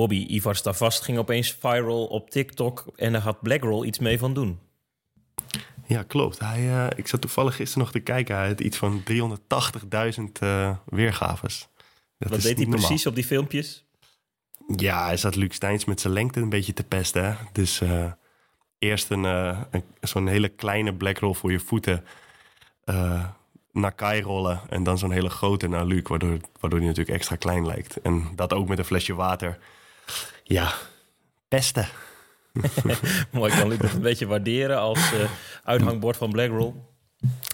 Bobby Ivar Stavast ging opeens viral op TikTok en daar had Blackroll iets mee van doen. Ja, klopt. Hij, uh, ik zat toevallig gisteren nog te kijken. Hij had iets van 380.000 uh, weergaves. Dat Wat deed hij precies op die filmpjes? Ja, hij zat Luc Steins met zijn lengte een beetje te pesten. Hè? Dus uh, eerst een, een zo'n hele kleine blackroll voor je voeten naar Kai rollen. En dan zo'n hele grote naar Luc, waardoor, waardoor hij natuurlijk extra klein lijkt. En dat ook met een flesje water. Ja, pesten. Mooi, kan Luc dat een beetje waarderen als uh, uithangbord van Blackroll?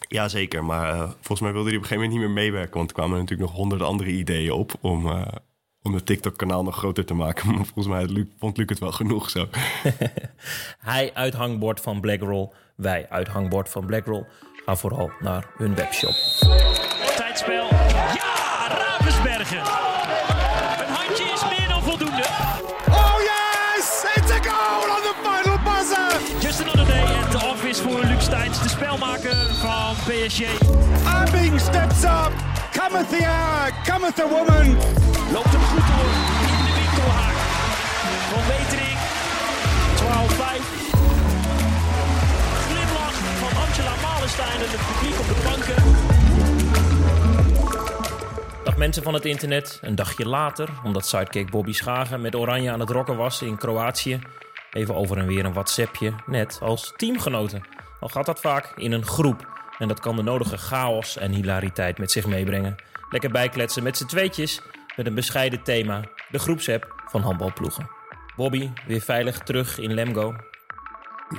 Jazeker, maar uh, volgens mij wilde hij op een gegeven moment niet meer meewerken. Want er kwamen natuurlijk nog honderden andere ideeën op om, uh, om het TikTok-kanaal nog groter te maken. Maar volgens mij Luc, vond Luc het wel genoeg zo. Hij uithangbord van Blackroll, wij uithangbord van Blackroll. Ga vooral naar hun webshop. Tijdspel. Ja, Ravensbergen. Van PSG. Abing steps up. Cometh the hour, cometh the woman. Loopt hem goed door in de winkelhaak. Van Wetering. 12-5. Angela Malenstein en het publiek op de banken. Dag mensen van het internet. Een dagje later, omdat sidekick Bobby Schagen met Oranje aan het rocken was in Kroatië. Even over en weer een WhatsAppje, net als teamgenoten. Al gaat dat vaak in een groep. En dat kan de nodige chaos en hilariteit met zich meebrengen. Lekker bijkletsen met z'n tweetjes met een bescheiden thema. De groepsapp van handbalploegen. Bobby weer veilig terug in Lemgo.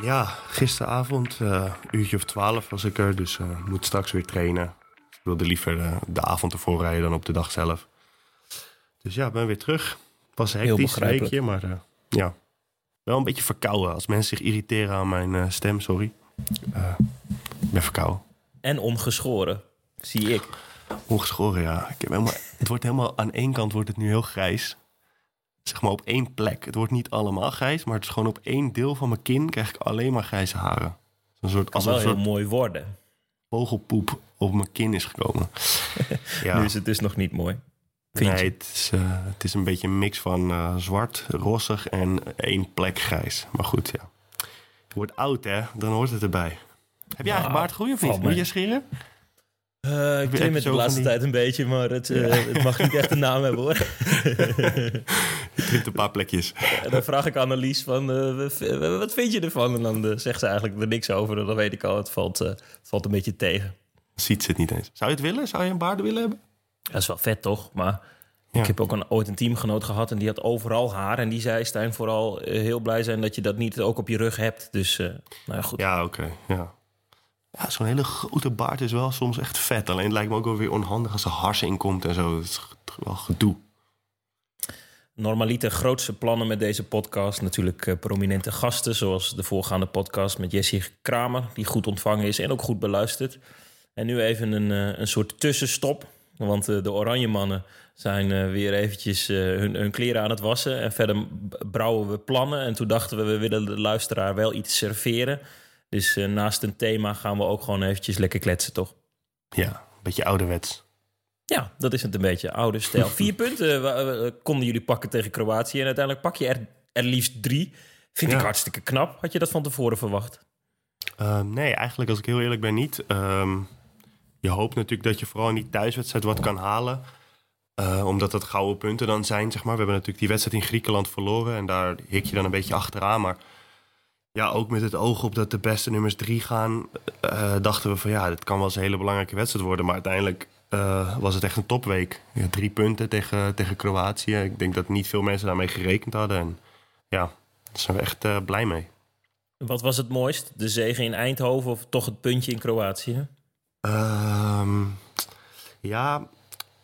Ja, gisteravond, uh, uurtje of twaalf was ik er, dus uh, moet straks weer trainen. Ik wilde liever uh, de avond ervoor rijden dan op de dag zelf. Dus ja, ben weer terug. Was een hectisch weekje, maar ja, wel een beetje verkouden. Als mensen zich irriteren aan mijn stem, sorry. Ik ben verkouden. En ongeschoren, zie ik. Ongeschoren, ja. Ik heb helemaal, het wordt helemaal, aan één kant wordt het nu heel grijs zeg maar op één plek. Het wordt niet allemaal grijs, maar het is gewoon op één deel van mijn kin krijg ik alleen maar grijze haren. Een soort, wel een soort heel mooi worden. Vogelpoep op mijn kin is gekomen. ja. Nu is het dus nog niet mooi. nee, het is, uh, het is een beetje een mix van uh, zwart, rossig en één plek grijs. Maar goed, ja. Wordt oud, hè? Dan hoort het erbij. Heb jij eigenlijk baardgroei of niet? Moet je scheren? Uh, ik klim het de laatste tijd een beetje, maar het, uh, het, mag niet echt een naam hebben hoor. je trimt een paar plekjes. En dan vraag ik Annelies van, uh, wat vind je ervan? En dan zegt ze eigenlijk er niks over. En dan weet ik al, het valt, valt een beetje tegen. Ziet ze het niet eens. Zou je het willen? Zou je een baard willen hebben? Dat is wel vet toch? Maar ja. ik heb ook een, ooit een teamgenoot gehad en die had overal haar. En die zei, Stijn, vooral heel blij zijn dat je dat niet ook op je rug hebt. Dus, nou ja, goed. Ja, oké. Ja. Ja, zo'n hele grote baard is wel soms echt vet. Alleen het lijkt me ook wel weer onhandig als er hars in komt en zo. Dat is wel gedoe. Normaliter grootste plannen met deze podcast. Natuurlijk uh, prominente gasten, zoals de voorgaande podcast met Jessie Kramer, die goed ontvangen is en ook goed beluisterd. En nu even een, uh, een soort tussenstop. Want uh, de Oranje Mannen zijn weer eventjes hun, hun, kleren aan het wassen. En verder brouwen we plannen. En toen dachten we, we willen de luisteraar wel iets serveren. Dus naast een thema gaan we ook gewoon eventjes lekker kletsen, toch? Ja, een beetje ouderwets. Ja, dat is het een beetje. Oude stijl. Vier punten konden jullie pakken tegen Kroatië. En uiteindelijk pak je er, er liefst drie. Vind ja. ik hartstikke knap. Had je dat van tevoren verwacht? Uh, nee, eigenlijk als ik heel eerlijk ben niet. Um, je hoopt natuurlijk dat je vooral in die thuiswedstrijd wat kan halen. Uh, omdat dat gouden punten dan zijn, zeg maar. We hebben natuurlijk die wedstrijd in Griekenland verloren. En daar hik je dan een beetje achteraan. Maar ja, ook met het oog op dat de beste nummers drie gaan, uh, dachten we van ja, dit kan wel eens een hele belangrijke wedstrijd worden. Maar uiteindelijk uh, was het echt een topweek. Ja, drie punten tegen, tegen Kroatië. Ik denk dat niet veel mensen daarmee gerekend hadden. En ja, daar zijn we echt blij mee. Wat was het mooist? De zege in Eindhoven of toch het puntje in Kroatië? Um, ja,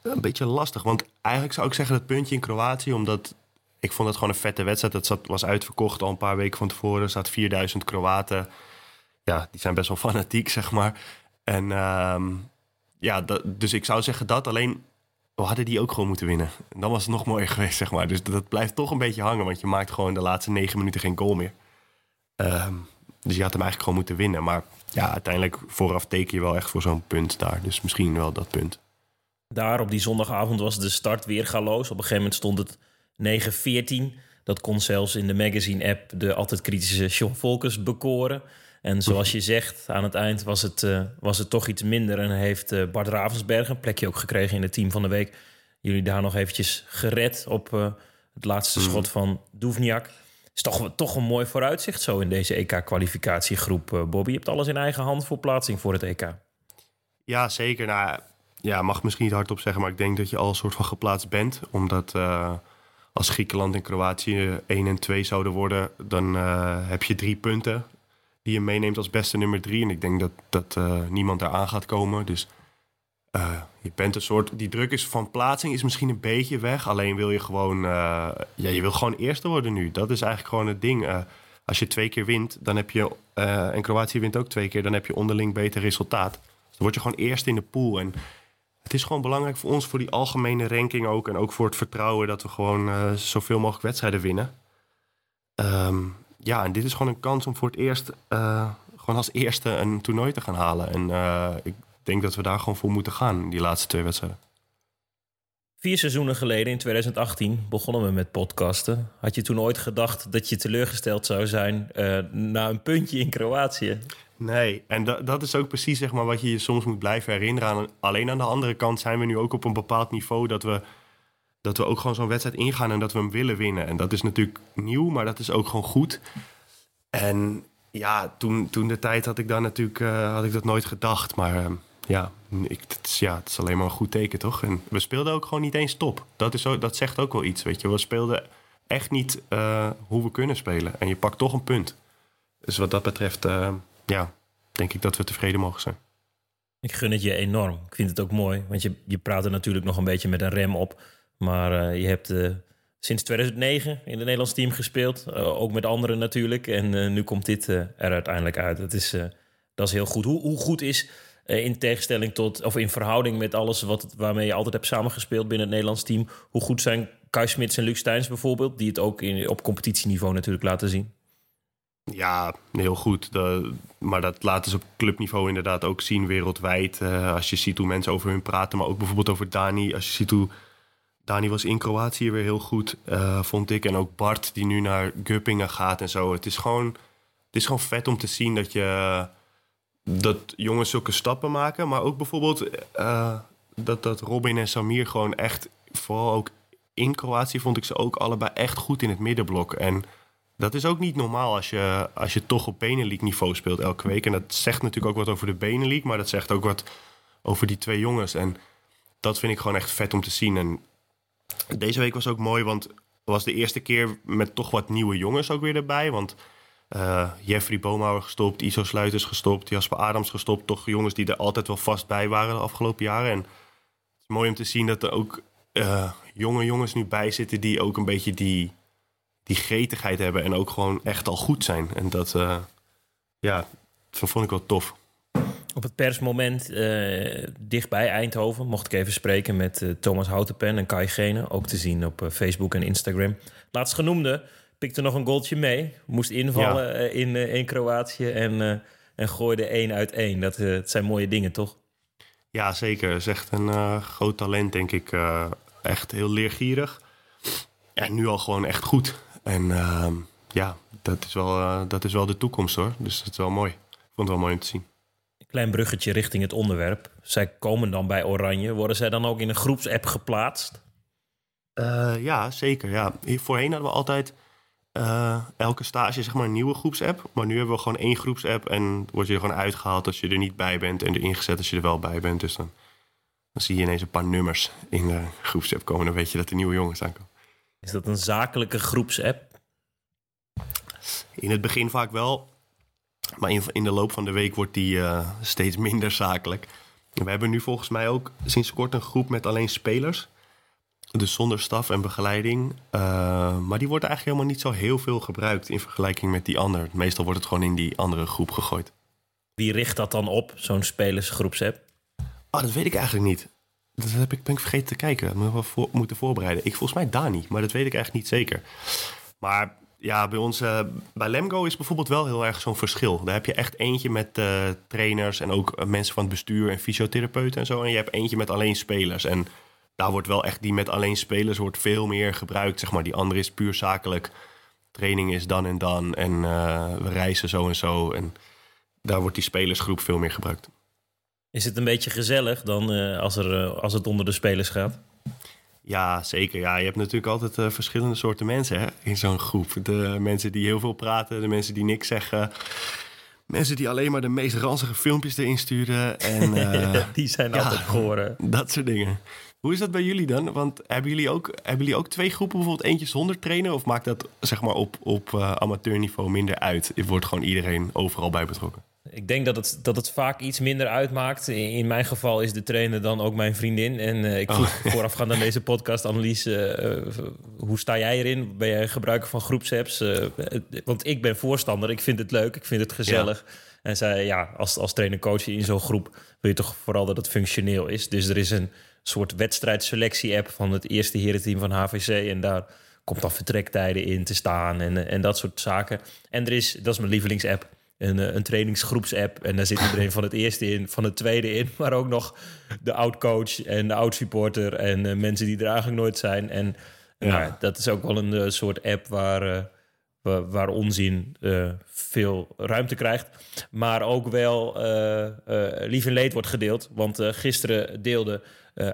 een beetje lastig. Want eigenlijk zou ik zeggen het puntje in Kroatië, omdat ik vond het gewoon een vette wedstrijd. Zat, was uitverkocht al een paar weken van tevoren. Er zaten 4000 Kroaten. Ja, die zijn best wel fanatiek, zeg maar. En um, ja, dat, dus ik zou zeggen dat. Alleen, we hadden die ook gewoon moeten winnen. En dan was het nog mooier geweest, zeg maar. Dus dat blijft toch een beetje hangen. Want je maakt gewoon de laatste negen minuten geen goal meer. Um, dus je had hem eigenlijk gewoon moeten winnen. Maar ja, uiteindelijk vooraf teken je wel echt voor zo'n punt daar. Dus misschien wel dat punt. Daar op die zondagavond was de start weer galoos. Op een gegeven moment stond het 9-14. Dat kon zelfs in de magazine-app de altijd kritische Sean Volkers bekoren. En zoals je zegt, aan het eind was het, uh, was het toch iets minder. En heeft uh, Bart Ravensberg een plekje ook gekregen in het team van de week. Jullie daar nog eventjes gered op uh, het laatste mm. schot van Doevniak. Is toch, toch een mooi vooruitzicht zo in deze EK-kwalificatiegroep, Bobby. Je hebt alles in eigen hand voor plaatsing voor het EK. Ja, zeker. Nou, ja, mag misschien niet hardop zeggen, maar ik denk dat je al een soort van geplaatst bent. Omdat als Griekenland en Kroatië 1 en 2 zouden worden, dan heb je drie punten die je meeneemt als beste nummer drie. En ik denk dat, dat niemand daar aan gaat komen. Dus uh, je bent een soort. Die druk is van plaatsing is misschien een beetje weg. Alleen wil je gewoon. Uh, ja, je wil gewoon eerste worden nu. Dat is eigenlijk gewoon het ding. als je twee keer wint, dan heb je. en Kroatië wint ook twee keer, dan heb je onderling beter resultaat. Dan word je gewoon eerst in de pool. En het is gewoon belangrijk voor ons, voor die algemene ranking ook. En ook voor het vertrouwen dat we gewoon zoveel mogelijk wedstrijden winnen. Um, ja, en dit is gewoon een kans om voor het eerst gewoon als eerste een toernooi te gaan halen. En ik denk dat we daar gewoon voor moeten gaan, die laatste twee wedstrijden. Vier seizoenen geleden, in 2018, begonnen we met podcasten. Had je toen ooit gedacht dat je teleurgesteld zou zijn uh, na een puntje in Kroatië? Nee, en dat, dat is ook precies zeg maar, wat je je soms moet blijven herinneren. Alleen aan de andere kant zijn we nu ook op een bepaald niveau dat we dat we ook gewoon zo'n wedstrijd ingaan en dat we hem willen winnen. En dat is natuurlijk nieuw, maar dat is ook gewoon goed. En ja, toen, toen de tijd had ik daar natuurlijk uh, had ik dat nooit gedacht. Maar uh, ja, ik, het, is, ja, het is alleen maar een goed teken, toch? En we speelden ook gewoon niet eens top. Dat, is zo, dat zegt ook wel iets, weet je. We speelden echt niet uh, hoe we kunnen spelen. En je pakt toch een punt. Dus wat dat betreft, ja, denk ik dat we tevreden mogen zijn. Ik gun het je enorm. Ik vind het ook mooi, want je, je praat er natuurlijk nog een beetje met een rem op. Maar uh, je hebt sinds 2009 in het Nederlands team gespeeld. Ook met anderen natuurlijk. En nu komt dit er uiteindelijk uit. Dat is, dat is heel goed. Hoe, hoe goed is in tegenstelling tot, of in verhouding met alles wat, waarmee je altijd hebt samengespeeld binnen het Nederlands team. Hoe goed zijn Kai Smits en Luc Steins bijvoorbeeld, die het ook in, op competitieniveau natuurlijk laten zien? Ja, heel goed. Maar dat laten ze op clubniveau inderdaad ook zien wereldwijd. als je ziet hoe mensen over hun praten, maar ook bijvoorbeeld over Dani. Als je ziet hoe Dani was in Kroatië weer heel goed, uh, vond ik. En ook Bart, die nu naar Guppingen gaat en zo. Het is gewoon, het is gewoon vet om te zien dat, je, dat jongens zulke stappen maken. Maar ook bijvoorbeeld uh, dat, dat Robin en Samir gewoon echt... Vooral ook in Kroatië vond ik ze ook allebei echt goed in het middenblok. En dat is ook niet normaal als je, als je toch op Benelink niveau speelt elke week. En dat zegt natuurlijk ook wat over de Benelink, maar dat zegt ook wat over die twee jongens. En dat vind ik gewoon echt vet om te zien. En deze week was ook mooi, want het was de eerste keer met toch wat nieuwe jongens ook weer erbij. Want uh, Jeffrey Boomhouwer gestopt, Iso Sluiters gestopt, Jasper Adams gestopt. Toch jongens die er altijd wel vast bij waren de afgelopen jaren. En het is mooi om te zien dat er ook uh, jonge jongens nu bij zitten die ook een beetje die, die gretigheid hebben. En ook gewoon echt al goed zijn. En dat, uh, ja, dat vond ik wel tof. Op het persmoment dichtbij Eindhoven mocht ik even spreken met Thomas Houtenpen en Kai Gene. Ook te zien op Facebook en Instagram. Laatst genoemde pikte nog een goaltje mee. Moest invallen ja. in, in Kroatië en, en gooide één uit één. Dat het zijn mooie dingen, toch? Ja, zeker. Het is echt een groot talent, denk ik. echt heel leergierig. En nu al gewoon echt goed. En ehm, ja, dat is, wel, dat is wel de toekomst hoor. Dus dat is wel mooi. Ik vond het wel mooi om te zien. Klein bruggetje richting het onderwerp. Zij komen dan bij Oranje. Worden zij dan ook in een groepsapp geplaatst? Uh, ja, zeker. Ja. Voorheen hadden we altijd uh, elke stage zeg maar, een nieuwe groepsapp. Maar nu hebben we gewoon één groepsapp. En word je er gewoon uitgehaald als je er niet bij bent. En erin gezet als je er wel bij bent. Dus dan, dan zie je ineens een paar nummers in de groepsapp komen. Dan weet je dat er nieuwe jongens aankomen. Is dat een zakelijke groepsapp? In het begin vaak wel. Maar in, in de loop van de week wordt die uh, steeds minder zakelijk. We hebben nu volgens mij ook sinds kort een groep met alleen spelers. Dus zonder staf en begeleiding. Uh, maar die wordt eigenlijk helemaal niet zo heel veel gebruikt in vergelijking met die andere. Meestal wordt het gewoon in die andere groep gegooid. Wie richt dat dan op, zo'n spelersgroepsapp? Oh, dat weet ik eigenlijk niet. Dat heb ik, ben ik vergeten te kijken. Dat moet voor, moeten voorbereiden. Ik volgens mij Dani, maar dat weet ik eigenlijk niet zeker. Maar ja, bij ons, uh, bij Lemgo is bijvoorbeeld wel heel erg zo'n verschil. Daar heb je echt eentje met uh, trainers en ook mensen van het bestuur en fysiotherapeuten en zo. En je hebt eentje met alleen spelers. En daar wordt wel echt die met alleen spelers wordt veel meer gebruikt. Zeg maar. Die andere is puur zakelijk. Training is dan en dan. En uh, we reizen zo en zo. En daar wordt die spelersgroep veel meer gebruikt. Is het een beetje gezellig dan uh, als, er, uh, als het onder de spelers gaat? Ja, zeker. Ja, je hebt natuurlijk altijd uh, verschillende soorten mensen hè, in zo'n groep. De mensen die heel veel praten, de mensen die niks zeggen. Mensen die alleen maar de meest ranzige filmpjes erin sturen. En, die zijn ja, altijd gehoord. Dat soort dingen. Hoe is dat bij jullie dan? Want hebben jullie ook, hebben jullie ook twee groepen, bijvoorbeeld eentje zonder trainer? Of maakt dat zeg maar op, op uh, amateurniveau minder uit? Wordt gewoon iedereen overal bij betrokken? Ik denk dat het, dat het vaak iets minder uitmaakt. In, in mijn geval is de trainer dan ook mijn vriendin. En uh, ik vroeg oh. voorafgaand aan deze podcast, Annelies, uh, hoe sta jij erin? Ben jij gebruiker van groepsapps? want ik ben voorstander, ik vind het leuk, ik vind het gezellig. Ja. En zij, ja, als, als trainer-coach in zo'n groep wil je toch vooral dat het functioneel is. Dus er is een soort wedstrijdselectie-app van het eerste herenteam van HVC. En daar komt dan vertrektijden in te staan en, en dat soort zaken. En er is, dat is mijn lievelingsapp, een, een trainingsgroeps-app. En daar zit iedereen van het eerste in, van het tweede in. Maar ook nog de oud-coach en de oud-supporter en uh, mensen die er eigenlijk nooit zijn. En ja. nou, dat is ook wel een uh, soort app waar... Waar onzin uh, veel ruimte krijgt. Maar ook wel uh, uh, lief en leed wordt gedeeld. Want gisteren deelde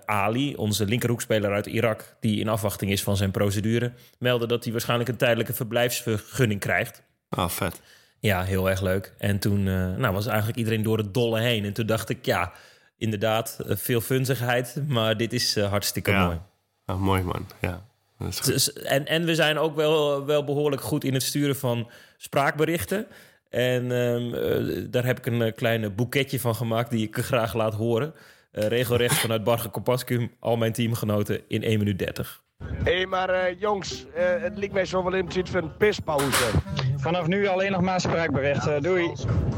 Ali, onze linkerhoekspeler uit Irak... die in afwachting is van zijn procedure... meldde dat hij waarschijnlijk een tijdelijke verblijfsvergunning krijgt. Ah, oh, vet. Ja, heel erg leuk. En toen nou, was eigenlijk iedereen door het dolle heen. En toen dacht ik, ja, inderdaad, veel funzigheid... maar dit is hartstikke ja. mooi. Ah, mooi man, ja. Dus, en, en we zijn ook wel, wel behoorlijk goed in het sturen van spraakberichten. En um, uh, daar heb ik een uh, klein boeketje van gemaakt die ik graag laat horen. Uh, regelrecht vanuit Barge Compascum, al mijn teamgenoten in 1 minuut 30. Hé, hey, maar jongens, het liep mij zo wel in het zit van een pispauze. Vanaf nu alleen nog maar spraakberichten. Doei.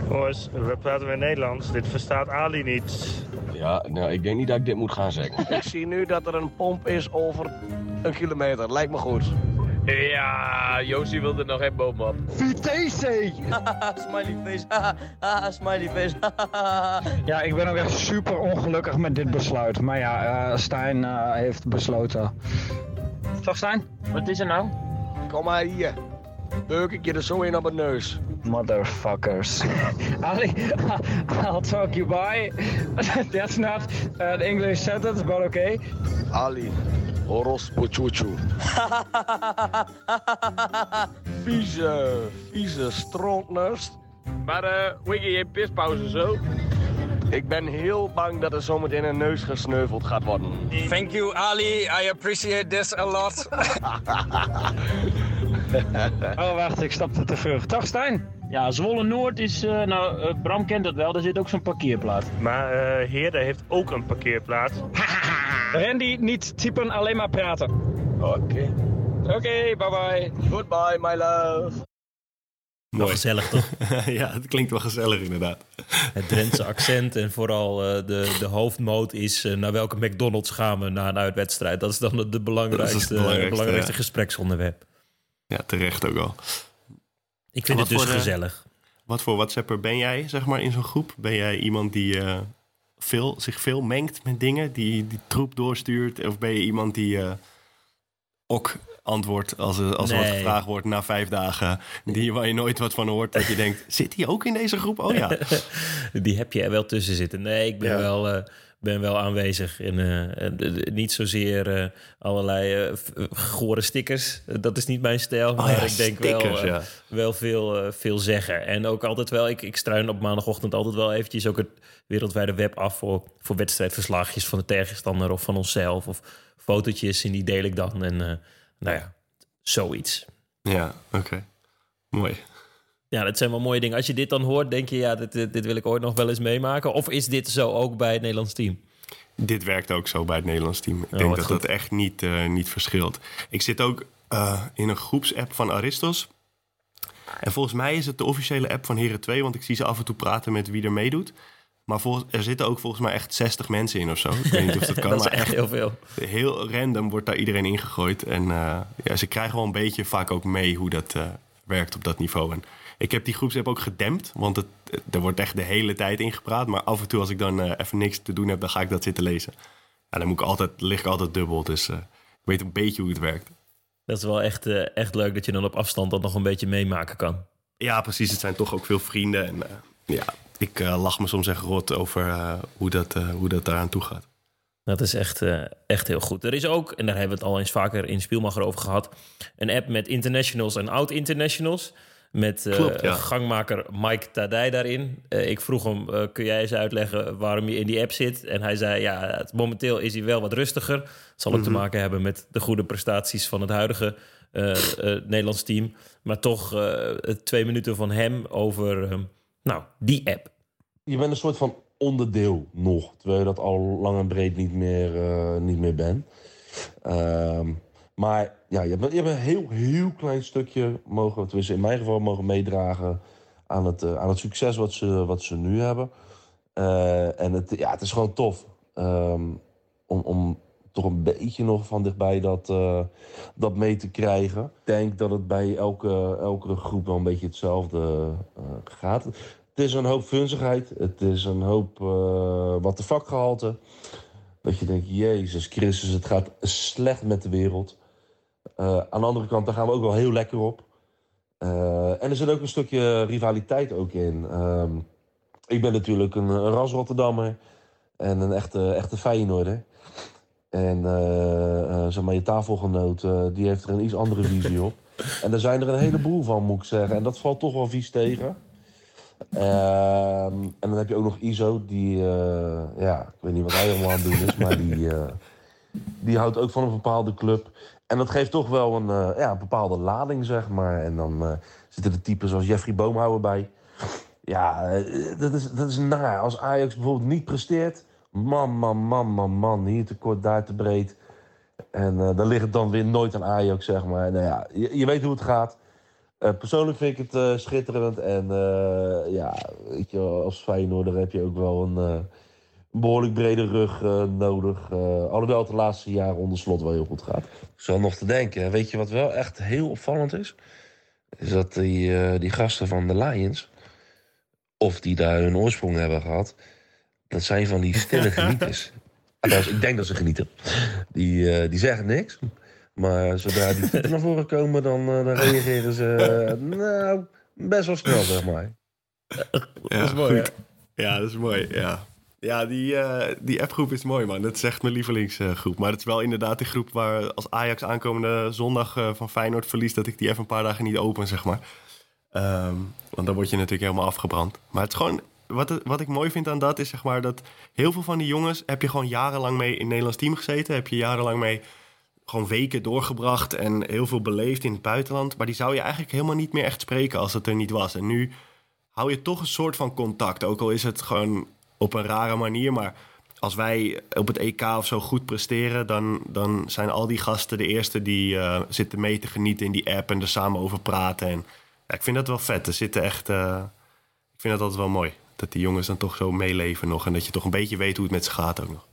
Jongens, we praten weer Nederlands. Dit verstaat Ali niet. Ja, nou, ik denk niet dat ik dit moet gaan zeggen. ik zie nu dat er een pomp is over een kilometer. Lijkt me goed. Ja, Josie wilde nog even bovenop. Vitesse! smiley face. smiley face. ja, ik ben ook echt super ongelukkig met dit besluit. Maar ja, uh, Stijn uh, heeft besloten. Toch Stijn? Wat is er nou? Kom maar hier. Beuk ik je er zo in op het neus. Motherfuckers. Ali, I'll talk you by. That's not an English sentence, but okay. Ali, Horos Pochuchu. vieze, vieze strontnest. Maar uh, Wiggy, je pispauze zo. Ik ben heel bang dat er zometeen een neus gesneuveld gaat worden. Thank you, Ali. I appreciate this a lot. oh, wacht, ik stapte te vroeg. Dag, Stijn. Ja, Zwolle Noord is, uh, nou, uh, Bram kent dat wel, daar zit ook zo'n parkeerplaats. Maar uh, Heerde heeft ook een parkeerplaats. Randy, niet typen, alleen maar praten. Oké. Okay. Oké, okay, bye bye. Goodbye, my love. Mooi. gezellig toch? ja, het klinkt wel gezellig inderdaad. Het Drentse accent en vooral uh, de, de hoofdmoot is... Uh, naar welke McDonald's gaan we na een uitwedstrijd? Dat is dan de, de belangrijkste, het belangrijkste, belangrijkste ja. gespreksonderwerp. Ja, terecht ook al. Ik vind het dus voor, gezellig. Uh, wat voor WhatsApper ben jij, zeg maar, in zo'n groep? Ben jij iemand die uh, veel, zich veel mengt met dingen, die die troep doorstuurt? Of ben je iemand die uh, ook antwoordt als, er, als er wat gevraagd wordt na vijf dagen, die, waar je nooit wat van hoort, dat je denkt, zit hij ook in deze groep? Oh ja. Die heb je er wel tussen zitten. Nee, ik ben, Ja. wel, eh, ben wel aanwezig. En, eh, eh, niet zozeer eh, allerlei eh, gore stickers. Dat is niet mijn stijl. maar Oh ja, ik denk wel, stickers, ja. wel veel, veel zeggen. En ook altijd wel, ik, ik struin op maandagochtend altijd wel eventjes ook het wereldwijde web af voor, voor wedstrijdverslagjes van de tegenstander of van onszelf. Of fotootjes en die deel ik dan. En nou ja, zoiets. Ja, oké. Mooi. Ja, dat zijn wel mooie dingen. Als je dit dan hoort, denk je, ja, dit, dit, dit wil ik ooit nog wel eens meemaken. Of is dit zo ook bij het Nederlands team? Dit werkt ook zo bij het Nederlands team. Ik Oh, denk dat goed. dat echt niet, eh, niet verschilt. Ik zit ook eh, in een groepsapp van Aristos. En volgens mij is het de officiële app van Heren 2, want ik zie ze af en toe praten met wie er meedoet. Maar volgens, er zitten ook volgens mij echt 60 mensen in of zo. Ik weet niet of dat kan, dat is maar echt heel veel. heel random wordt daar iedereen ingegooid. En eh, ja, ze krijgen wel een beetje vaak ook mee hoe dat werkt op dat niveau. En ik heb die groepsapp ook gedempt, want het, er wordt echt de hele tijd ingepraat. Maar af en toe als ik dan eh, even niks te doen heb, dan ga ik dat zitten lezen. En dan moet ik altijd, lig ik altijd dubbel. Dus ik weet een beetje hoe het werkt. Dat is wel echt, echt leuk dat je dan op afstand dat nog een beetje meemaken kan. Ja, precies. Het zijn toch ook veel vrienden. En ja, ik lach me soms echt rot over hoe, dat, hoe dat daaraan toe gaat. Dat is echt, uh, echt heel goed. Er is ook, en daar hebben we het al eens vaker in Spielmacher over gehad, een app met internationals en oud-internationals. Met uh, Klopt, ja. gangmaker Mike Tadij daarin. Uh, ik vroeg hem, kun jij eens uitleggen waarom je in die app zit? En hij zei, ja, het, momenteel is hij wel wat rustiger. Dat zal ook mm -hmm. te maken hebben met de goede prestaties van het huidige Nederlands team. Maar toch twee minuten van hem over, nou, die app. Je bent een soort van onderdeel nog. Terwijl je dat al lang en breed niet meer, uh, niet meer bent. Um, maar ja, je hebt, je een heel, heel klein stukje mogen, tenminste in mijn geval, mogen meedragen aan het, uh, aan het succes wat ze, wat ze nu hebben. Uh, en het, ja, het is gewoon tof um, om, om toch een beetje nog van dichtbij dat, dat mee te krijgen. Ik denk dat het bij elke, elke groep wel een beetje hetzelfde gaat. Het is een hoop funzigheid. Het is een hoop uh, wat de vakgehalte. Dat je denkt, Jezus Christus, het gaat slecht met de wereld. Uh, aan de andere kant, daar gaan we ook wel heel lekker op. Uh, en er zit ook een stukje rivaliteit ook in. Uh, ik ben natuurlijk een, een ras Rotterdammer. En een echte, echte Feyenoorder. En zeg maar, je tafelgenoot, die heeft er een iets andere visie op. En er zijn er een heleboel van, moet ik zeggen. En dat valt toch wel vies tegen. Um, en dan heb je ook nog ISO, die, uh, ja, ik weet niet wat hij allemaal aan het doen is, maar die, uh, die houdt ook van een bepaalde club. En dat geeft toch wel een, uh, ja, een bepaalde lading, zeg maar. En dan zitten er typen zoals Jeffrey Boomhouwer bij. Ja, dat is, dat is naar. Als Ajax bijvoorbeeld niet presteert, man, man, man, man, man, hier te kort, daar te breed. En dan ligt het dan weer nooit aan Ajax, zeg maar. Nou ja, je, je weet hoe het gaat. Uh, persoonlijk vind ik het uh, schitterend. En uh, ja, weet je, als Feyenoorder heb je ook wel een behoorlijk brede rug nodig. alhoewel het de laatste jaren onder slot wel heel goed gaat. Ik zal nog te denken, weet je wat wel echt heel opvallend is? Is dat die, die gasten van de Lions, of die daar hun oorsprong hebben gehad, dat zijn van die stille genieters. Althans, ik denk dat ze genieten. Die, die zeggen niks. Maar zodra die voeten naar voren komen, dan, uh, dan reageren ze uh, nou, best wel snel, zeg maar. Ja, dat is mooi. Goed. Ja, dat is mooi. Ja, ja die, uh, die appgroep is mooi, man. Dat is echt mijn lievelingsgroep. Maar het is wel inderdaad die groep waar als Ajax aankomende zondag van Feyenoord verliest... dat ik die even een paar dagen niet open, zeg maar. Um, want dan word je natuurlijk helemaal afgebrand. Maar het is gewoon wat, het, wat ik mooi vind aan dat is zeg maar dat heel veel van die jongens heb je gewoon jarenlang mee in het Nederlands team gezeten. Heb je jarenlang mee gewoon weken doorgebracht en heel veel beleefd in het buitenland. Maar die zou je eigenlijk helemaal niet meer echt spreken als het er niet was. En nu hou je toch een soort van contact. Ook al is het gewoon op een rare manier. Maar als wij op het EK of zo goed presteren, dan, dan zijn al die gasten de eerste die uh, zitten mee te genieten in die app en er samen over praten. En ja, ik vind dat wel vet. Er zitten echt. Uh, ik vind dat altijd wel mooi. Dat die jongens dan toch zo meeleven nog. En dat je toch een beetje weet hoe het met ze gaat ook nog.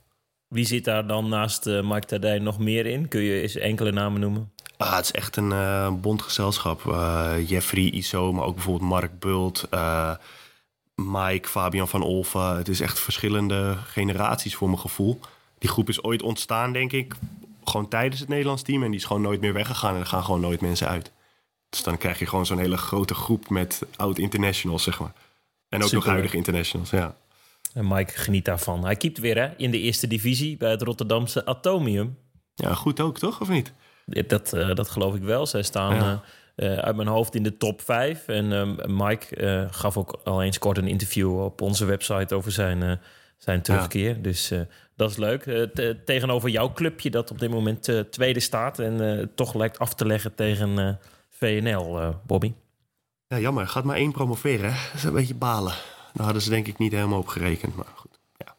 Wie zit daar dan naast uh, Mike Tadij nog meer in? Kun je eens enkele namen noemen? Ah, het is echt een uh, bond gezelschap. Uh, Jeffrey Iso, maar ook bijvoorbeeld Mark Bult, Mike, Fabian van Olven. Het is echt verschillende generaties voor mijn gevoel. Die groep is ooit ontstaan, denk ik, gewoon tijdens het Nederlands team. En die is gewoon nooit meer weggegaan en er gaan gewoon nooit mensen uit. Dus dan krijg je gewoon zo'n hele grote groep met oud-internationals, zeg maar. En ook Super. nog huidige internationals, ja. En Mike geniet daarvan. Hij keept weer hè, in de eerste divisie bij het Rotterdamse Atomium. Ja, goed ook, toch? Of niet? Dat, uh, dat geloof ik wel. Zij staan ja. uh, uit mijn hoofd in de top 5. En uh, Mike gaf ook al eens kort een interview op onze website over zijn, zijn terugkeer. Ja. Dus dat is leuk. tegenover jouw clubje dat op dit moment tweede staat... en toch lijkt af te leggen tegen VNL, Bobby. Ja, jammer. Gaat maar één promoveren. Dat is een beetje balen. Daar hadden ze denk ik niet helemaal op gerekend. Maar goed, ja.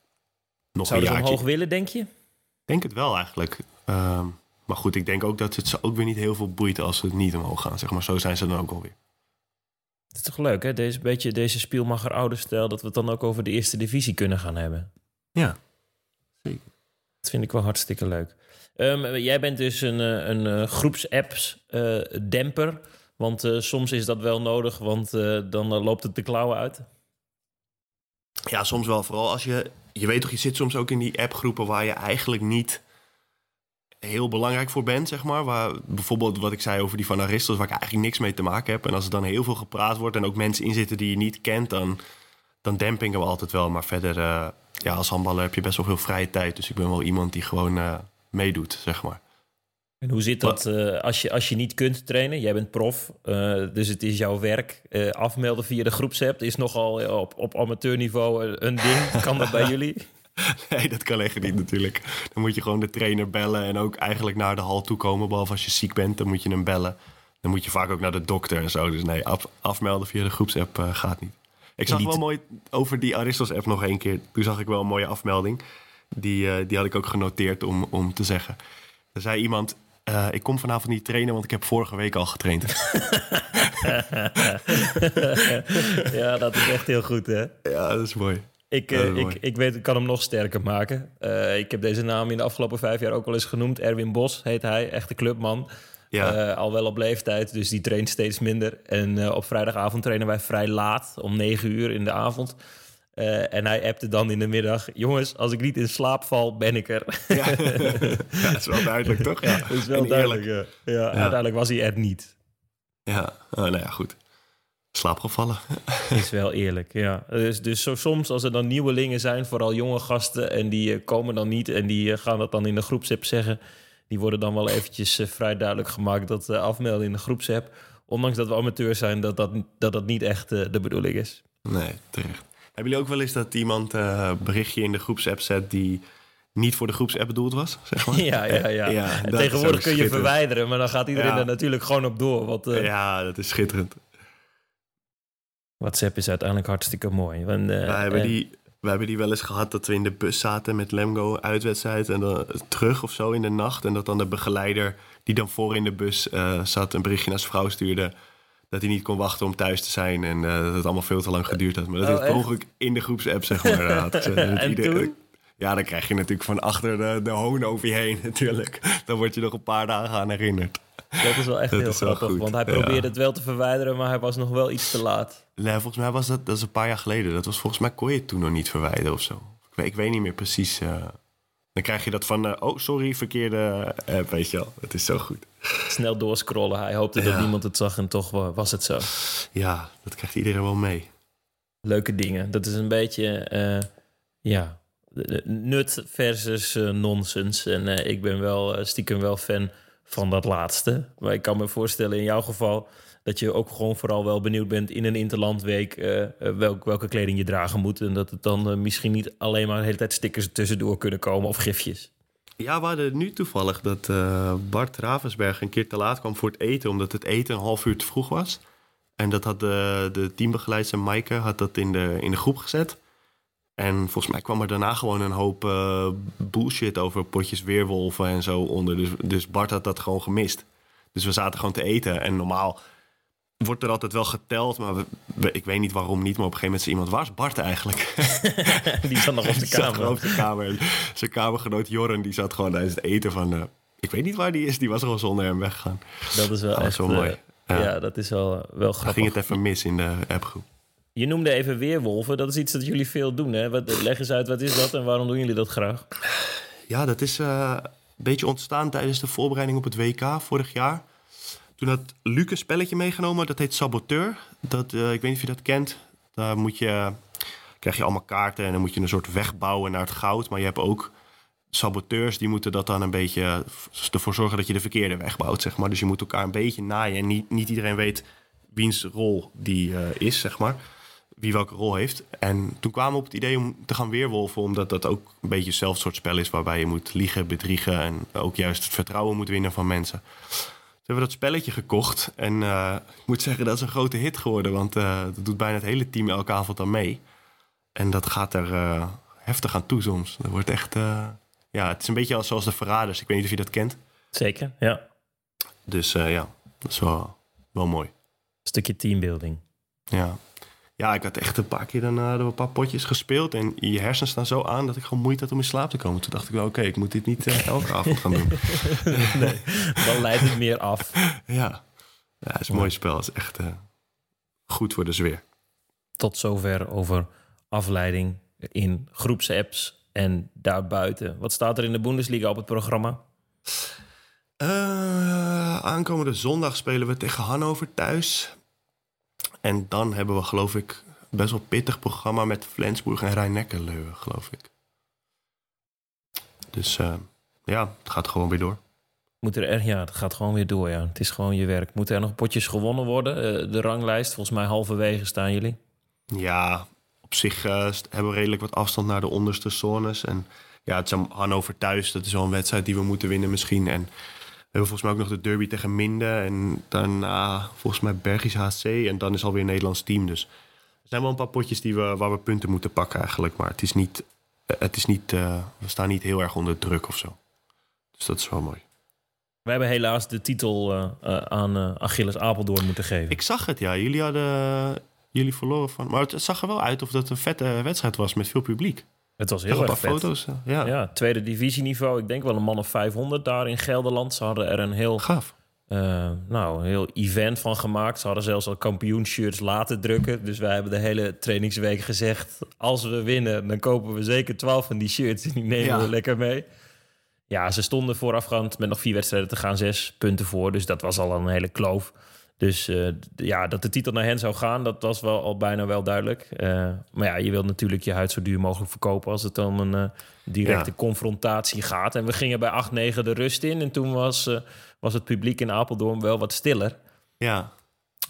Nog Zouden een ze omhoog willen, denk je? denk het wel eigenlijk. Um, maar goed, ik denk ook dat het ze ook weer niet heel veel boeit als ze het niet omhoog gaan. Zeg maar, zo zijn ze dan ook alweer. Het is toch leuk, hè? Deze, beetje deze spielmacher oude stijl... dat we het dan ook over de eerste divisie kunnen gaan hebben. Ja, zeker. Dat vind ik wel hartstikke leuk. Um, jij bent dus een, een, een groepsapps uh, demper... Want uh, soms is dat wel nodig, want uh, dan loopt het de klauwen uit. Ja, soms wel. Vooral als je... Je weet toch, je zit soms ook in die appgroepen waar je eigenlijk niet heel belangrijk voor bent, zeg maar. Waar, bijvoorbeeld wat ik zei over die van Aristos, waar ik eigenlijk niks mee te maken heb. En als er dan heel veel gepraat wordt en ook mensen in zitten die je niet kent, dan, dan demp ik hem altijd wel. Maar verder, eh, ja, als handballer heb je best wel veel vrije tijd. Dus ik ben wel iemand die gewoon eh, meedoet, zeg maar. En hoe zit dat eh, als, je, als je niet kunt trainen? Jij bent prof, eh, dus het is jouw werk. Eh, afmelden via de groepsapp is nogal op, op amateurniveau een- ding. Kan dat bij jullie? Nee, dat kan echt niet natuurlijk. Dan moet je gewoon de trainer bellen en ook eigenlijk naar de hal toe komen. Behalve als je ziek bent, dan moet je hem bellen. Dan moet je vaak ook naar de dokter en zo. Dus nee, af- afmelden via de groepsapp gaat niet. Ik zag wel mooi over die Aristos-app nog één keer. Toen zag ik wel een mooie afmelding. Die, die had ik ook genoteerd om, om te zeggen. Er zei iemand, eh, ik kom vanavond niet trainen, want ik heb vorige week al getraind. ja, dat is echt heel goed, hè? ja, dat is mooi. Ik, eh, ik, ik weet, ik kan hem nog sterker maken. Eh, ik heb deze naam in de afgelopen vijf jaar ook wel eens genoemd. Erwin Bos heet hij, echte clubman. Ja. Al wel op leeftijd, dus die traint steeds minder. En op vrijdagavond trainen wij vrij laat, om negen uur in de avond. Eh, en hij appte dan in de middag... jongens, als ik niet in slaap val, ben ik er. Ja, ja dat is wel duidelijk, toch? Ja. Dat is wel En duidelijk. Ja. Ja, Uiteindelijk was hij er niet. Ja, oh, nou ja, goed. Slaapgevallen. Is wel eerlijk, ja. Dus, dus zo, soms als er dan nieuwelingen zijn, vooral jonge gasten... en die eh, komen dan niet en die eh, gaan dat dan in de groepsapp zeggen... die worden dan wel eventjes vrij duidelijk gemaakt... dat afmelden in de groepsapp... ondanks dat we amateur zijn, dat dat, dat, dat niet echt de bedoeling is. Nee, terecht. Hebben jullie ook wel eens dat iemand eh berichtje in de groepsapp zet die niet voor de groepsapp bedoeld was? Zeg maar? Ja, ja, ja. Ja, en tegenwoordig kun je verwijderen... maar dan gaat iedereen Ja. er natuurlijk gewoon op door. Want eh, Ja, dat is schitterend. WhatsApp is uiteindelijk hartstikke mooi. Want, eh, wij, hebben en- die, wij hebben die wel eens gehad dat we in de bus zaten met Lemgo uitwedstrijd en dan terug of zo in de nacht. En dat dan de begeleider die dan voor in de bus zat een berichtje naar zijn vrouw stuurde. Dat hij niet kon wachten om thuis te zijn en eh, dat het allemaal veel te lang geduurd had. Maar dat Oh, heeft per echt? ongeluk in de groepsapp zeg maar eh, had En ieder- toen? Ja, dan krijg je natuurlijk van achter de, de hoon over je heen natuurlijk. Dan word je nog een paar dagen aan herinnerd. Dat is wel echt Dat heel is wel grappig. Want hij ja. probeerde het wel te verwijderen... maar hij was nog wel iets te laat. Nee, volgens mij was dat, dat is een paar jaar geleden. Dat was volgens mij kon je het toen nog niet verwijderen of zo. Ik weet, ik weet niet meer precies. eh. Dan krijg je dat van, eh, oh sorry, verkeerde app, weet je wel. Het is zo goed. Snel doorscrollen. Hij hoopte dat niemand het zag en toch wa- was het zo. Ja, dat krijgt iedereen wel mee. Leuke dingen. Dat is een beetje, eh, ja, nut versus eh, nonsens. En eh, ik ben wel eh, stiekem wel fan van dat laatste. Maar ik kan me voorstellen in jouw geval dat je ook gewoon vooral wel benieuwd bent in een interlandweek welk, welke kleding je dragen moet. En dat het dan eh, misschien niet alleen maar de hele tijd stickers er tussendoor kunnen komen of gifjes. Ja, we hadden nu toevallig dat Bart Ravensberg een keer te laat kwam voor het eten... omdat het eten een half uur te vroeg was. En dat had de, de teambegeleidster Maaike had dat in de, in de groep gezet. En volgens mij kwam er daarna gewoon een hoop bullshit over potjes weerwolven en zo onder. Dus, dus Bart had dat gewoon gemist. Dus we zaten gewoon te eten. En normaal wordt er altijd wel geteld, maar we- we- ik weet niet waarom niet. Maar op een gegeven moment zei iemand, waar is Bart eigenlijk? Die zat nog op de kamer. op de kamer. En zijn kamergenoot Jorren, die zat gewoon tijdens het eten van... eh, ik weet niet waar die is, die was gewoon zonder hem weggegaan. Dat is wel Dat echt was wel mooi. eh, Ja. ja. dat is wel, wel grappig. ging het even mis in de appgroep. Je noemde even weerwolven. Dat is iets dat jullie veel doen. Hè? Wat, leg eens uit, wat is dat en waarom doen jullie dat graag? Ja, dat is eh, een beetje ontstaan tijdens de voorbereiding op het WK vorig jaar. Toen had Luc een spelletje meegenomen, dat heet Saboteur. Dat, eh, ik weet niet of je dat kent. Daar moet je, krijg je allemaal kaarten en dan moet je een soort weg bouwen naar het goud. Maar je hebt ook saboteurs, die moeten dat dan een beetje ervoor zorgen dat je de verkeerde weg bouwt, zeg maar. Dus je moet elkaar een beetje naaien en niet, niet iedereen weet wiens rol die eh, is, zeg maar. Wie welke rol heeft. En toen kwamen we op het idee om te gaan weerwolven, omdat dat ook een beetje hetzelfde soort spel is waarbij je moet liegen, bedriegen en ook juist het vertrouwen moet winnen van mensen. Toen hebben we dat spelletje gekocht en eh, ik moet zeggen dat is een grote hit geworden, want eh, dat doet bijna het hele team elke avond aan mee. En dat gaat er eh, heftig aan toe soms. Dat wordt echt, ja, het is een beetje als zoals de Verraders. Ik weet niet of je dat kent. Zeker, ja. Dus ja, dat is wel, wel mooi. stukje teambuilding. Ja. Ja, ik had echt een paar keer eh, een paar potjes gespeeld. En je hersens staan zo aan dat ik gewoon moeite had om in slaap te komen. Toen dacht ik wel, oké, ik moet dit niet eh, elke avond gaan doen. nee, dan leidt het meer af. Ja, ja het is een mooi spel. Het is echt eh, goed voor de sfeer. Tot zover over afleiding in groepsapps en daarbuiten. Wat staat er in de Bundesliga op het programma? Uh, aankomende zondag spelen we tegen Hannover thuis. En dan hebben we, geloof ik, best wel pittig programma met Flensburg en Rijn-Neckar-Leuven, geloof ik. Dus uh, ja, het gaat gewoon weer door. Moet er, ja, het gaat gewoon weer door, ja. Het is gewoon je werk. Moeten er nog potjes gewonnen worden? Uh, de ranglijst, volgens mij halverwege staan jullie. Ja, op zich uh, hebben we redelijk wat afstand naar de onderste zones. En ja, het is Hannover thuis. Dat is wel een wedstrijd die we moeten winnen misschien. En hebben volgens mij ook nog de derby tegen Minden. En daarna volgens mij Bergisch HC. En dan is alweer een Nederlands team. Dus er zijn wel een paar potjes die we, waar we punten moeten pakken eigenlijk. Maar het is niet... Het is niet uh, we staan niet heel erg onder druk of zo. Dus dat is wel mooi. We hebben helaas de titel uh, uh, aan Achilles Apeldoorn moeten geven. Ik zag het, ja. Jullie hadden... Jullie verloren van... Maar het zag er wel uit of dat een vette wedstrijd was met veel publiek. Het was heel erg vet. foto's, ja. ja. tweede divisieniveau. Ik denk wel een man of 500 daar in Gelderland. Ze hadden er een heel... Gaaf. Uh, nou, een heel event van gemaakt. Ze hadden zelfs al kampioenshirts laten drukken. Dus wij hebben de hele trainingsweek gezegd... als we winnen, dan kopen we zeker 12 van die shirts... en die nemen ja. we lekker mee. Ja, ze stonden voorafgaand met nog vier wedstrijden te gaan, zes punten voor. Dus dat was al een hele kloof. Dus uh, ja, dat de titel naar hen zou gaan, dat was wel al bijna wel duidelijk. Uh, maar ja, je wilt natuurlijk je huid zo duur mogelijk verkopen als het om een uh, directe ja. confrontatie gaat. En we gingen bij 8-9 de rust in. En toen was, was het publiek in Apeldoorn wel wat stiller. Ja.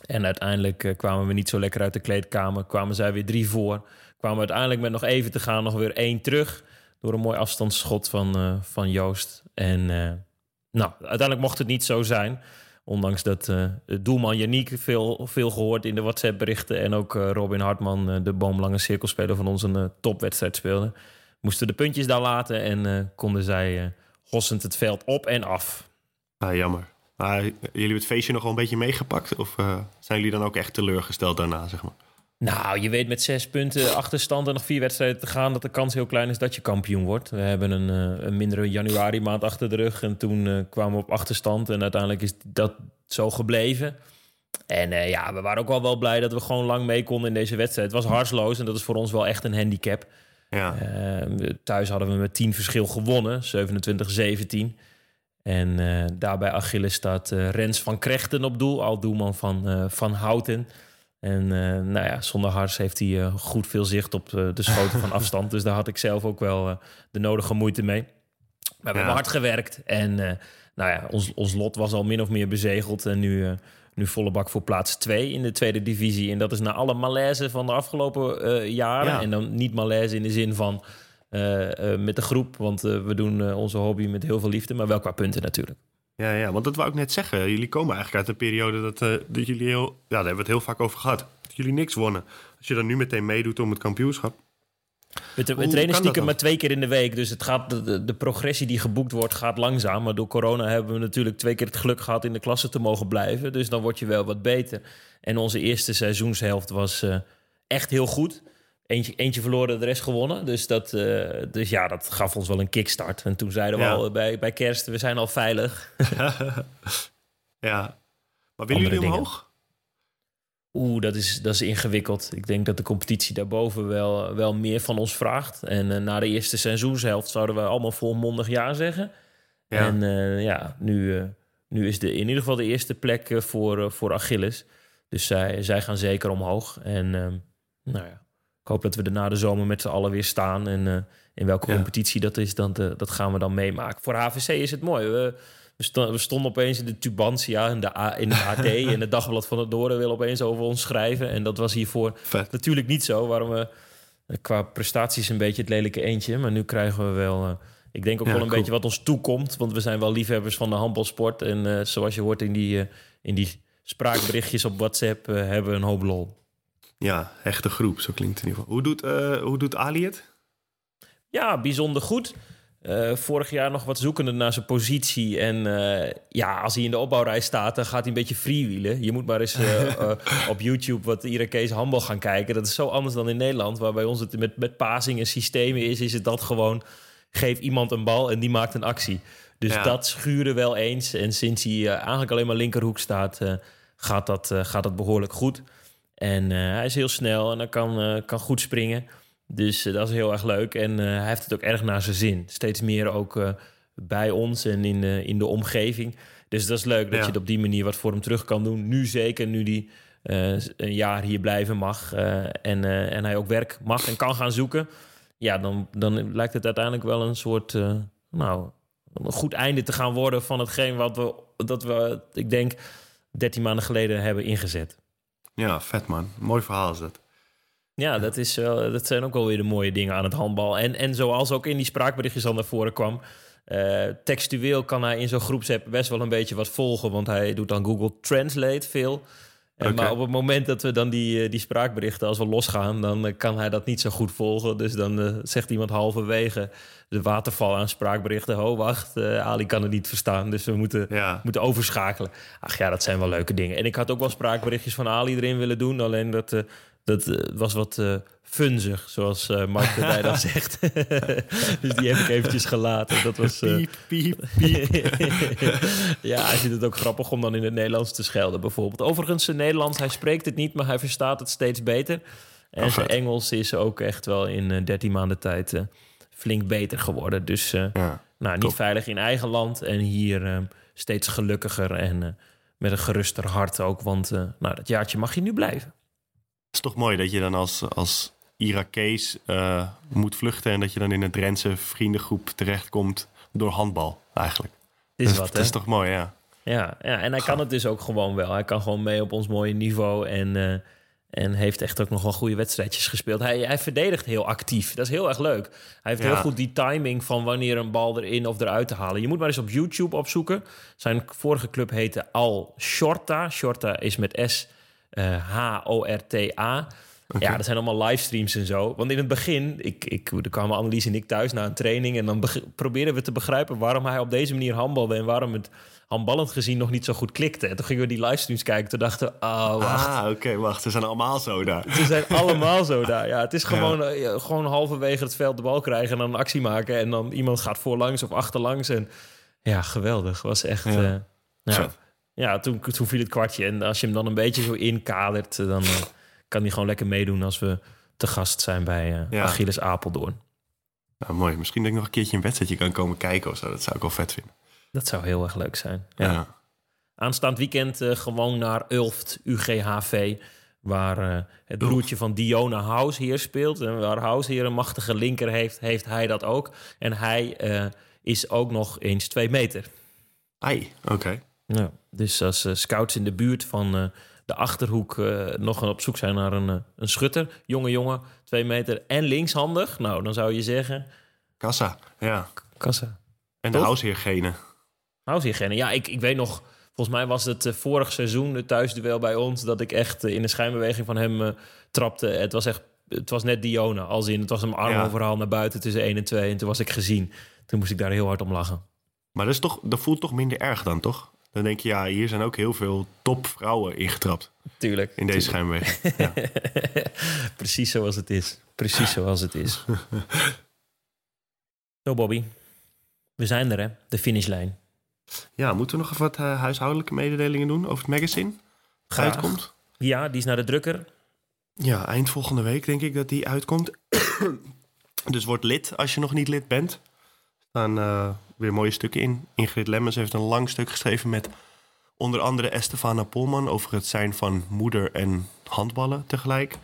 En uiteindelijk kwamen we niet zo lekker uit de kleedkamer. Kwamen zij weer drie voor. Kwamen we uiteindelijk met nog even te gaan nog weer één terug. Door een mooi afstandsschot van, van Joost. En nou, uiteindelijk mocht het niet zo zijn. Ondanks dat uh, doelman Janiek veel, veel gehoord in de WhatsApp-berichten... en ook uh, Robin Hartman, uh, de boomlange cirkelspeler van ons... een topwedstrijd speelde. Moesten de puntjes daar laten en konden zij hossend het veld op en af. Ah, jammer. Maar jullie het feestje nog wel een beetje meegepakt? Of zijn jullie dan ook echt teleurgesteld daarna, zeg maar? Nou, je weet met zes punten achterstand en nog vier wedstrijden te gaan... dat de kans heel klein is dat je kampioen wordt. We hebben een, een mindere januari maand achter de rug... en toen uh, kwamen we op achterstand en uiteindelijk is dat zo gebleven. En uh, ja, we waren ook al wel blij dat we gewoon lang mee konden in deze wedstrijd. Het was harsloos en dat is voor ons wel echt een handicap. Ja. Uh, thuis hadden we met tien verschil gewonnen, 27-17. En daarbij Achilles staat Rens van Krechten op doel, al doelman van, van Houten... En uh, nou ja, zonder Hars heeft hij uh, goed veel zicht op uh, de schoten van afstand. Dus daar had ik zelf ook wel de nodige moeite mee. Maar we ja. hebben hard gewerkt. En nou ja, ons, ons lot was al min of meer bezegeld. En nu, nu volle bak voor plaats 2 in de tweede divisie. En dat is na alle malaise van de afgelopen jaren. Ja. En dan niet malaise in de zin van met de groep. Want we doen onze hobby met heel veel liefde. Maar wel qua punten natuurlijk. Ja, ja, want dat wou ik net zeggen. Jullie komen eigenlijk uit een periode dat, uh, dat jullie heel... Ja, daar hebben we het heel vaak over gehad. Dat jullie niks wonnen. Als je dan nu meteen meedoet om het kampioenschap... We, we trainen stiekem maar twee keer in de week. Dus het gaat, de, de, progressie die geboekt wordt gaat langzaam. Maar door corona hebben we natuurlijk twee keer het geluk gehad... in de klasse te mogen blijven. Dus dan word je wel wat beter. En onze eerste seizoenshelft was uh, echt heel goed. Eentje, eentje verloren, de rest gewonnen. Dus, dat, uh, dus ja, dat gaf ons wel een kickstart. En toen zeiden we Ja. al bij, bij kerst, we zijn al veilig. ja. Maar willen jullie dingen. omhoog? Oeh, dat is, dat is ingewikkeld. Ik denk dat de competitie daarboven wel, wel meer van ons vraagt. En eh, na de eerste seizoenshelft zouden we allemaal volmondig ja zeggen. Ja. En eh, ja, nu, eh, nu is de, in ieder geval de eerste plek eh, voor, eh, voor Achilles. Dus zij, zij gaan zeker omhoog. En ehm, nou ja, hoop dat we er na de zomer met z'n allen weer staan. En eh, in welke Ja. competitie dat is, dat, eh, dat gaan we dan meemaken. Voor HVC is het mooi. We, we, sto- we stonden opeens in de Tubantia, in de, A, in de AD... en het Dagblad van het Noorden wil opeens over ons schrijven. En dat was hiervoor Vet. natuurlijk niet zo. Waarom we eh, qua prestaties een beetje het lelijke eentje. Maar nu krijgen we wel... ik denk ook Ja, wel een cool. beetje wat ons toekomt. Want we zijn wel liefhebbers van de handbalsport. En zoals je hoort in die, in die spraakberichtjes op WhatsApp... hebben we een hoop lol. Ja, echte groep, zo klinkt het in ieder geval. Hoe doet, eh, hoe doet Ali het? Ja, bijzonder goed. Eh, vorig jaar nog wat zoekende naar zijn positie. En eh, ja, als hij in de opbouwrij staat, dan gaat hij een beetje freewheelen. Je moet maar eens op YouTube wat Irakees handbal gaan kijken. Dat is zo anders dan in Nederland, waar bij ons het met, met passing en systemen is. Is het dat gewoon, geef iemand een bal en die maakt een actie. Dus Ja. dat schuurde wel eens. En sinds hij eigenlijk alleen maar linkerhoek staat, gaat, dat, gaat dat behoorlijk goed. En eh, hij is heel snel en hij kan, eh, kan goed springen. Dus eh, dat is heel erg leuk. En hij heeft het ook erg naar zijn zin. Steeds meer ook bij ons en in, in de omgeving. Dus dat is leuk dat Ja. je het op die manier wat voor hem terug kan doen. Nu zeker, nu die een jaar hier blijven mag. en, en hij ook werk mag en kan gaan zoeken. Ja, dan, dan lijkt het uiteindelijk wel een soort... nou, een goed einde te gaan worden van hetgeen wat we, dat we, ik denk, 13 maanden geleden hebben ingezet. Ja, vet man. Mooi verhaal is dat. Ja, dat, is wel, dat zijn ook wel weer de mooie dingen aan het handbal. En, en zoals ook in die spraakberichtjes al naar voren kwam... eh, textueel kan hij in zo'n groepsapp best wel een beetje wat volgen... want hij doet dan Google Translate veel. Maar op het moment dat we dan die, eh, die spraakberichten als we losgaan... dan eh, kan hij dat niet zo goed volgen. Dus dan eh, zegt iemand halverwege de waterval aan spraakberichten... oh, wacht, Ali kan het niet verstaan, dus we moeten, Ja. moeten overschakelen. Ach ja, dat zijn wel leuke dingen. En ik had ook wel spraakberichtjes van Ali erin willen doen... alleen dat... dat eh, was wat eh, funzig, zoals eh Mark de dan zegt. dus die heb ik eventjes gelaten. Dat was... Piep, piep, piep. ja, hij vindt het ook grappig om dan in het Nederlands te schelden, bijvoorbeeld. Overigens, zijn Nederlands, hij spreekt het niet, maar hij verstaat het steeds beter. En Oh, zijn. Engels is ook echt wel in eh, 13 maanden tijd flink beter geworden. Dus Ja. nou, niet top. veilig in eigen land en hier steeds gelukkiger en met een geruster hart ook. Want nou, dat jaartje mag je nu blijven. Het is toch mooi dat je dan als, als Irakees eh, moet vluchten... en dat je dan in een Drentse vriendengroep terechtkomt door handbal eigenlijk. Dit is dat, wat, dat hè? is toch mooi, ja. Ja, ja, en hij kan het dus ook gewoon wel. Hij kan gewoon mee op ons mooie niveau en, eh, en heeft echt ook nog wel goede wedstrijdjes gespeeld. Hij, hij verdedigt heel actief. Dat is heel erg leuk. Hij heeft Ja. heel goed die timing van wanneer een bal erin of eruit te halen. Je moet maar eens op YouTube opzoeken. Zijn vorige club heette Al Shorta. Shorta is met S eh, H-O-R-T-A. Ja, dat zijn allemaal livestreams en zo. Want in het begin, ik, ik, er kwamen Annelies en ik thuis na een training... en dan probeerden we te begrijpen waarom hij op deze manier handbalde... en waarom het handballend gezien nog niet zo goed klikte. En toen gingen we die livestreams kijken. Toen dachten we, oh, wacht. Ah, oké, wacht. Ze zijn allemaal zo daar. Ze zijn allemaal zo daar. Ja, het is gewoon, eh, ja, gewoon halverwege het veld de bal krijgen... en dan een actie maken. En dan iemand gaat voorlangs of achterlangs. En ja, geweldig. Was echt... Ja. eh, ja. Ja toen, toen viel het kwartje. En als je hem dan een beetje zo inkadert... eh, dan eh, kan hij gewoon lekker meedoen als we te gast zijn bij Ja. Achilles Apeldoorn. Nou, mooi. Misschien dat ik nog een keertje een wedstrijdje kan komen kijken of zo. Dat zou ik wel vet vinden. Dat zou heel erg leuk zijn. Ja. Ja. Aanstaand weekend gewoon naar Ulft, UGHV. Waar het broertje van Diona Housheer speelt. En waar Housheer een machtige linker heeft, heeft hij dat ook. En hij is ook nog eens twee meter. Ai, oké. Ja, dus als eh, scouts in de buurt van eh, de Achterhoek eh, nog op zoek zijn naar een, een schutter. Jonge jongen, twee meter en linkshandig. Nou, dan zou je zeggen... Kassa, ja. Kassa. En de Toch? huisheergene. Housegene. Ja, ik, ik weet nog... Volgens mij was het vorig seizoen, het thuisduel bij ons... dat ik echt in de schijnbeweging van hem trapte. Het was echt... Het was net Diona, als in het was een arm Ja. overhaal naar buiten tussen 1 en 2. En toen was ik gezien. Toen moest ik daar heel hard om lachen. Maar dat, is toch, dat voelt toch minder erg dan, toch? Dan denk je, ja, hier zijn ook heel veel topvrouwen ingetrapt. Tuurlijk. In deze schijnbeweging. Ja. Precies zoals het is. Precies zoals het is. Zo, Bobby. We zijn er, hè? De finishlijn. ja, moeten we nog even wat eh, huishoudelijke mededelingen doen over het magazine? Graag. Uitkomt? Ja, die is naar de drukker. Ja, eind volgende week denk ik dat die uitkomt. dus word lid als je nog niet lid bent. Staan eh, weer mooie stukken in. Ingrid Lemmens heeft een lang stuk geschreven met onder andere Estefana Polman over het zijn van moeder en handballen tegelijk.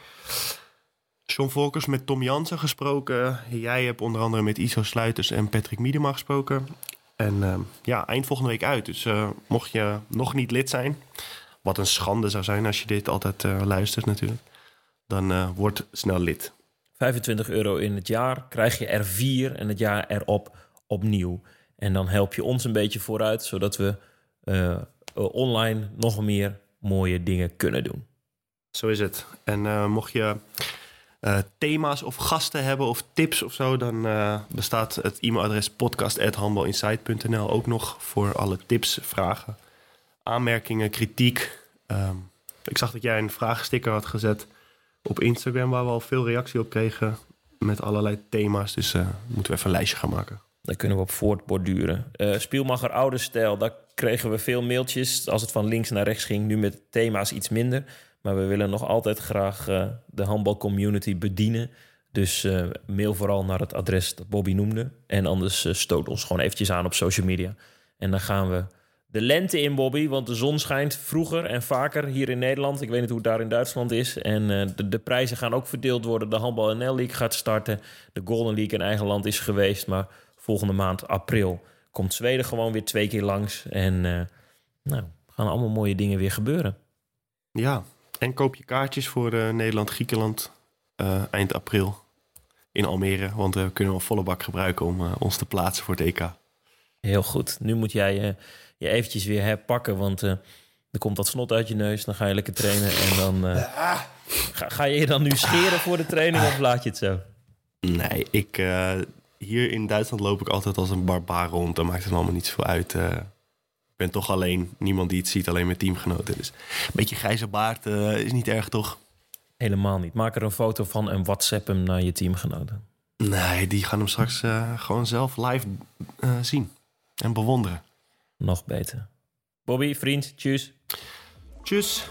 John Volkers met Tom Jansen gesproken. Jij hebt onder andere met Iso Sluiters en Patrick Miedema gesproken. En eh, ja, eind volgende week uit. Dus eh, mocht je nog niet lid zijn, wat een schande zou zijn als je dit altijd eh, luistert natuurlijk, dan word snel lid. 25 euro in het jaar. Krijg je er vier en het jaar erop opnieuw. En dan help je ons een beetje vooruit, zodat we eh, online nog meer mooie dingen kunnen doen. Zo is het. En eh, mocht je eh, thema's of gasten hebben of tips of zo, dan bestaat het e-mailadres podcast.handbalinsight.nl ook nog voor alle tips, vragen, aanmerkingen, kritiek. Ehm, ik zag dat jij een vraagsticker had gezet op Instagram, waar we al veel reactie op kregen met allerlei thema's. Dus moeten we even een lijstje gaan maken. Daar kunnen we op voortborduren. Eh Spielmacher oude stijl, daar kregen we veel mailtjes als het van links naar rechts ging. Nu met thema's iets minder. Maar we willen nog altijd graag eh, de handbalcommunity bedienen. Dus eh, mail vooral naar het adres dat Bobby noemde. En anders uh, stoot ons gewoon eventjes aan op social media. En dan gaan we de lente in, Bobby. Want de zon schijnt vroeger en vaker hier in Nederland. Ik weet niet hoe het daar in Duitsland is. En uh, de, de, prijzen gaan ook verdeeld worden. De Handbal NL League gaat starten. De Golden League in eigen land is geweest. Maar volgende maand, april, komt Zweden gewoon weer twee keer langs. En nou, gaan allemaal mooie dingen weer gebeuren. Ja, en koop je kaartjes voor uh, Nederland-Griekenland uh, eind april in Almere. Want we kunnen wel volle bak gebruiken om ons te plaatsen voor het EK. Heel goed. Nu moet jij je eventjes weer herpakken, want er komt dat snot uit je neus. Dan ga je lekker trainen en dan... Ga, ga, je je dan nu scheren voor de training of laat je het zo? Nee, ik, hier in Duitsland loop ik altijd als een barbaar rond. Dan maakt het me allemaal niet zoveel uit ik ben toch alleen. Niemand die het ziet, alleen mijn teamgenoten. Dus een beetje grijze baard uh, is niet erg, toch? Helemaal niet. Maak er een foto van en WhatsApp hem naar je teamgenoten. Nee, die gaan hem straks uh, gewoon zelf live uh, zien en bewonderen. Nog beter. Bobby, vriend, tjus. Tjus.